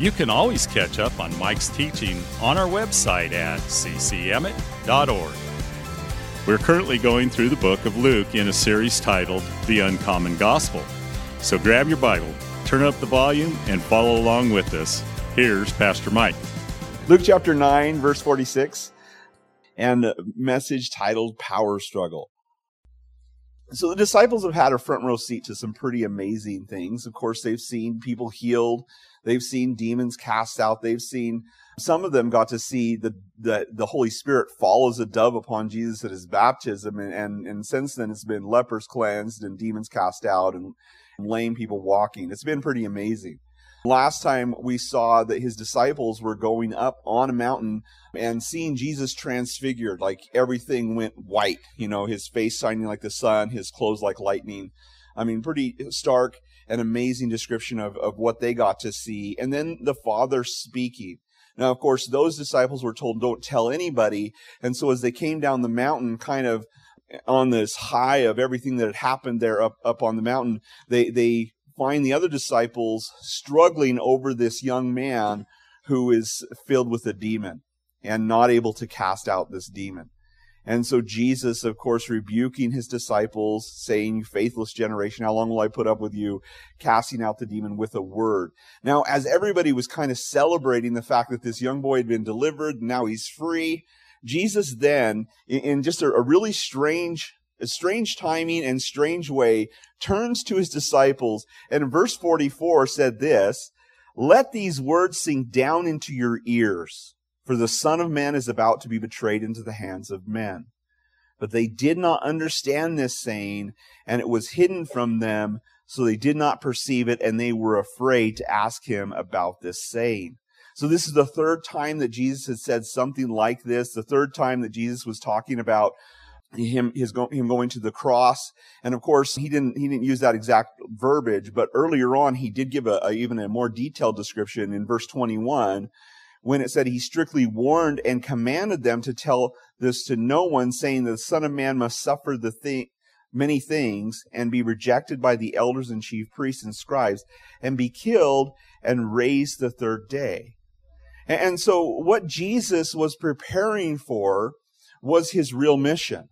you can always catch up on Mike's teaching on our website at ccemmett.org. We're currently going through the book of Luke in a series titled The Uncommon Gospel. So grab your Bible, turn up the volume, and follow along with us. Here's Pastor Mike. Luke chapter 9, verse 46, and message titled Power Struggle. So the disciples have had a front row seat to some pretty amazing things. Of course, they've seen people healed. They've seen demons cast out. They've seen some of them got to see the, the, the Holy Spirit fall as a dove upon Jesus at his baptism. And, and, and since then it's been lepers cleansed and demons cast out and lame people walking. It's been pretty amazing. Last time we saw that his disciples were going up on a mountain and seeing Jesus transfigured, like everything went white, you know, his face shining like the sun, his clothes like lightning. I mean, pretty stark and amazing description of, of what they got to see. And then the Father speaking. Now, of course, those disciples were told, don't tell anybody. And so as they came down the mountain, kind of on this high of everything that had happened there up, up on the mountain, they, they find the other disciples struggling over this young man who is filled with a demon and not able to cast out this demon. And so Jesus, of course, rebuking his disciples, saying, faithless generation, how long will I put up with you? Casting out the demon with a word. Now, as everybody was kind of celebrating the fact that this young boy had been delivered, now he's free, Jesus then, in just a, really strange a strange timing and strange way, turns to his disciples and in verse 44 said this, let these words sink down into your ears, for the Son of Man is about to be betrayed into the hands of men. But they did not understand this saying, and it was hidden from them, so they did not perceive it, and they were afraid to ask him about this saying. So this is the third time that Jesus had said something like this, the third time that Jesus was talking about him his go, him going to the cross. And of course he didn't he didn't use that exact verbiage but earlier on he did give a, a, even a more detailed description in verse 21 when it said he strictly warned and commanded them to tell this to no one saying that the son of man must suffer the thing many things and be rejected by the elders and chief priests and scribes and be killed and raised the third day and so what jesus was preparing for was his real mission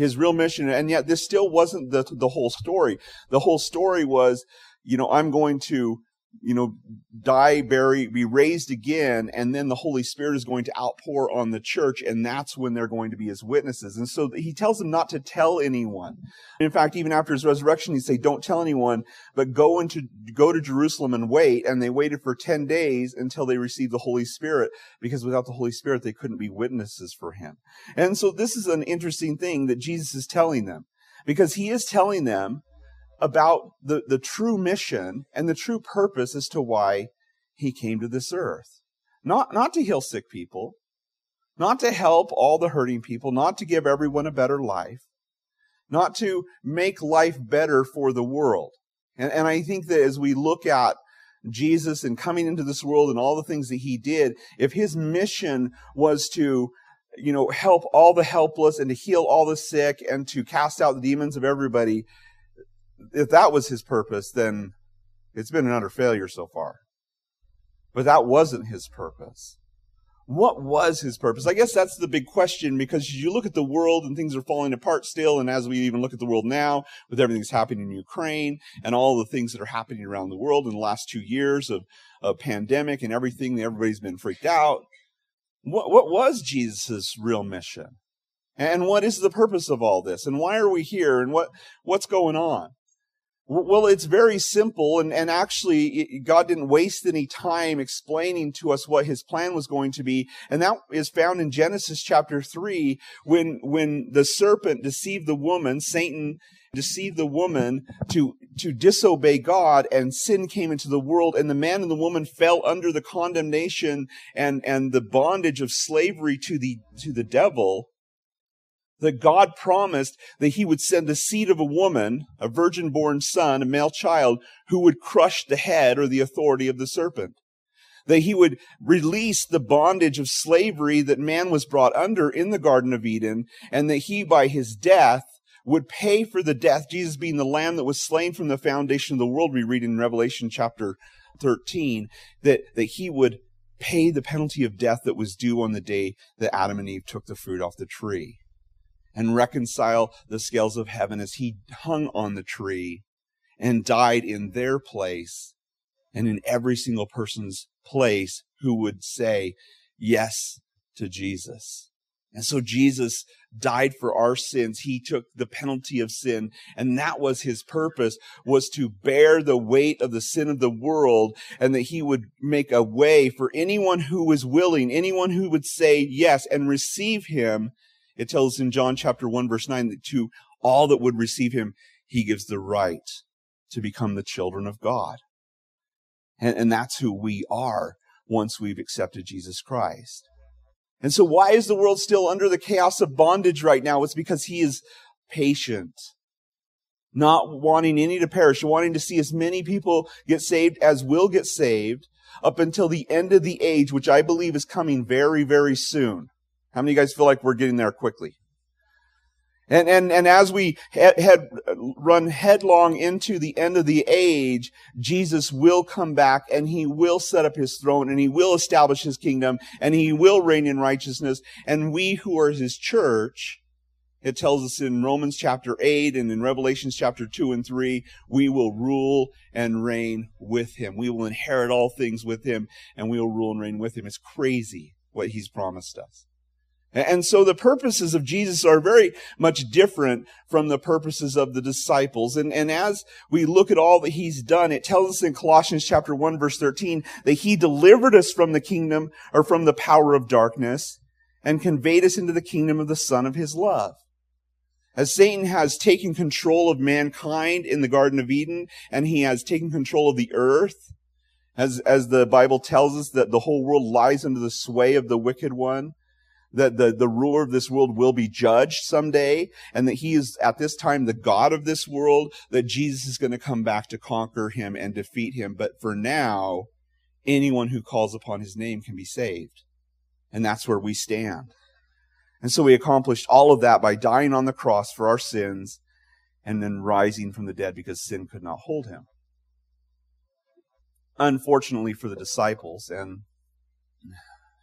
his real mission. And yet this still wasn't the, the whole story. The whole story was, you know, I'm going to you know, die, bury, be raised again, and then the Holy Spirit is going to outpour on the church, and that's when they're going to be his witnesses. And so he tells them not to tell anyone. In fact, even after his resurrection, he say, "Don't tell anyone, but go into go to Jerusalem and wait." And they waited for ten days until they received the Holy Spirit, because without the Holy Spirit, they couldn't be witnesses for him. And so this is an interesting thing that Jesus is telling them, because he is telling them about the, the true mission and the true purpose as to why he came to this earth. Not, not to heal sick people, not to help all the hurting people, not to give everyone a better life, not to make life better for the world. And, and I think that as we look at Jesus and coming into this world and all the things that he did, if his mission was to you know, help all the helpless and to heal all the sick and to cast out the demons of everybody, if that was his purpose, then it's been an utter failure so far. But that wasn't his purpose. What was his purpose? I guess that's the big question because you look at the world and things are falling apart still. And as we even look at the world now with everything that's happening in Ukraine and all the things that are happening around the world in the last two years of, a pandemic and everything, everybody's been freaked out. What, what was Jesus' real mission? And what is the purpose of all this? And why are we here? And what, what's going on? Well, it's very simple, and, and actually, God didn't waste any time explaining to us what His plan was going to be, and that is found in Genesis chapter three, when when the serpent deceived the woman, Satan deceived the woman to, to disobey God and sin came into the world and the man and the woman fell under the condemnation and, and the bondage of slavery to the, to the devil, that God promised that he would send the seed of a woman, a virgin born son, a male child, who would crush the head or the authority of the serpent. That he would release the bondage of slavery that man was brought under in the Garden of Eden, and that he, by his death, would pay for the death, Jesus being the lamb that was slain from the foundation of the world, we read in Revelation chapter 13, that, that he would pay the penalty of death that was due on the day that Adam and Eve took the fruit off the tree and reconcile the scales of heaven as he hung on the tree and died in their place and in every single person's place who would say yes to Jesus. And so Jesus died for our sins. He took the penalty of sin. And that was his purpose was to bear the weight of the sin of the world and that he would make a way for anyone who was willing, anyone who would say yes and receive him. It tells in John chapter 1 verse 9 that to all that would receive him, he gives the right to become the children of God. And, and that's who we are once we've accepted Jesus Christ. And so why is the world still under the chaos of bondage right now? It's because he is patient. Not wanting any to perish, wanting to see as many people get saved as will get saved up until the end of the age, which I believe is coming very, very soon. How many of you guys feel like we're getting there quickly? And, and, and as we had, run headlong into the end of the age, Jesus will come back and he will set up his throne and he will establish his kingdom and he will reign in righteousness. And we who are his church, it tells us in Romans chapter 8 and in Revelations chapter 2 and 3, we will rule and reign with him. We will inherit all things with him and we will rule and reign with him. It's crazy what he's promised us. And so the purposes of Jesus are very much different from the purposes of the disciples. And, and as we look at all that he's done, it tells us in Colossians chapter 1 verse 13 that he delivered us from the kingdom or from the power of darkness and conveyed us into the kingdom of the son of his love. As Satan has taken control of mankind in the Garden of Eden and he has taken control of the earth, as, as the Bible tells us that the whole world lies under the sway of the wicked one, that the, the ruler of this world will be judged someday and that he is at this time the God of this world, that Jesus is going to come back to conquer him and defeat him. But for now, anyone who calls upon his name can be saved. And that's where we stand. And so we accomplished all of that by dying on the cross for our sins and then rising from the dead because sin could not hold him. Unfortunately for the disciples and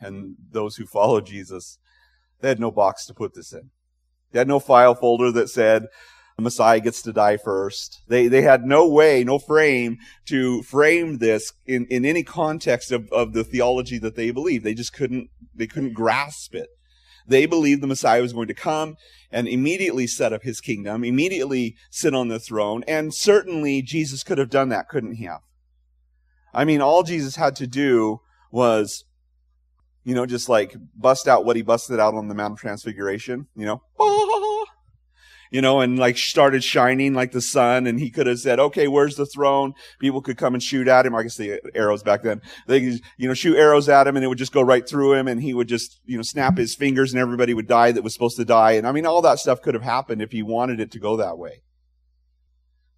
and those who followed Jesus, they had no box to put this in. They had no file folder that said, the Messiah gets to die first. They, they had no way, no frame to frame this in, in any context of, of the theology that they believed. They just couldn't, they couldn't grasp it. They believed the Messiah was going to come and immediately set up his kingdom, immediately sit on the throne, and certainly Jesus could have done that, couldn't he have? I mean, all Jesus had to do was you know, just like bust out what he busted out on the Mount of Transfiguration, you know, you know, and like started shining like the sun. And he could have said, okay, where's the throne? People could come and shoot at him. I guess the arrows back then, they could, you know, shoot arrows at him and it would just go right through him and he would just, you know, snap his fingers and everybody would die that was supposed to die. And I mean, all that stuff could have happened if he wanted it to go that way.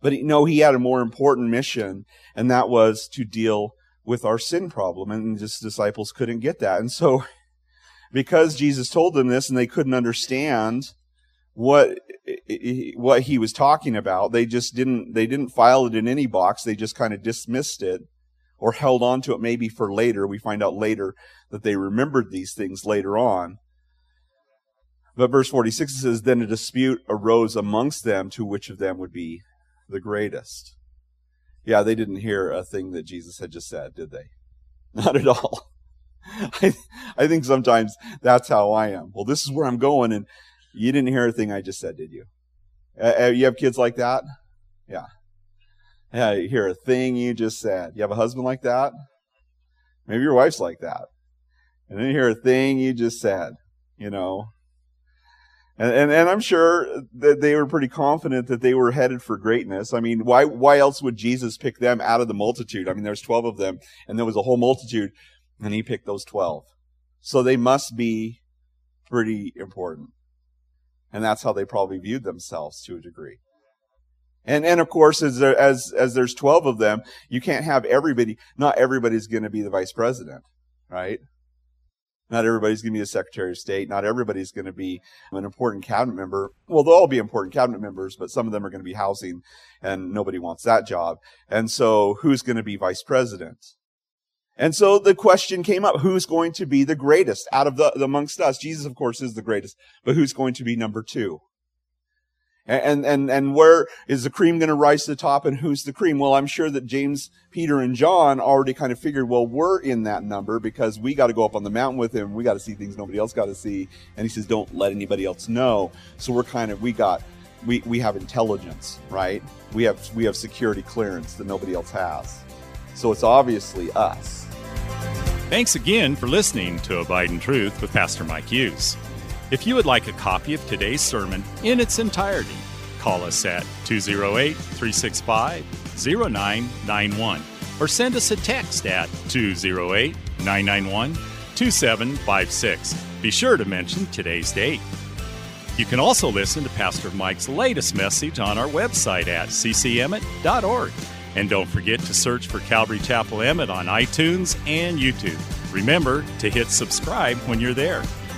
But no, he had a more important mission and that was to deal with our sin problem. And his disciples couldn't get that. And so, because Jesus told them this and they couldn't understand what what he was talking about, they just didn't they didn't file it in any box. They just kind of dismissed it or held on to it maybe for later. We find out later that they remembered these things later on. But verse 46 says, Then a dispute arose amongst them to which of them would be the greatest. Yeah, they didn't hear a thing that Jesus had just said, did they? Not at all. I, I think sometimes that's how I am. Well, this is where I'm going, and you didn't hear a thing I just said, did you? Uh, you have kids like that? Yeah. Yeah, you hear a thing you just said. You have a husband like that? Maybe your wife's like that. And then you hear a thing you just said, you know. And, and, and I'm sure that they were pretty confident that they were headed for greatness. I mean, why, why else would Jesus pick them out of the multitude? I mean, there's 12 of them and there was a whole multitude and he picked those 12. So they must be pretty important. And that's how they probably viewed themselves to a degree. And, and of course, as there, as, as there's 12 of them, you can't have everybody, not everybody's going to be the vice president, right? Not everybody's going to be a Secretary of State. Not everybody's going to be an important cabinet member. Well, they'll all be important cabinet members, but some of them are going to be housing and nobody wants that job. And so who's going to be vice president? And so the question came up, who's going to be the greatest out of the, amongst us? Jesus, of course, is the greatest, but who's going to be number two? And, and, and where is the cream going to rise to the top and who's the cream? Well, I'm sure that James, Peter, and John already kind of figured, well, we're in that number because we got to go up on the mountain with him. We got to see things nobody else got to see. And he says, don't let anybody else know. So we're kind of, we got, we, we have intelligence, right? We have, we have security clearance that nobody else has. So it's obviously us. Thanks again for listening to Abide in Truth with Pastor Mike Hughes. If you would like a copy of today's sermon in its entirety, call us at 208 365 0991 or send us a text at 208 991 2756. Be sure to mention today's date. You can also listen to Pastor Mike's latest message on our website at ccemmett.org. And don't forget to search for Calvary Chapel Emmett on iTunes and YouTube. Remember to hit subscribe when you're there.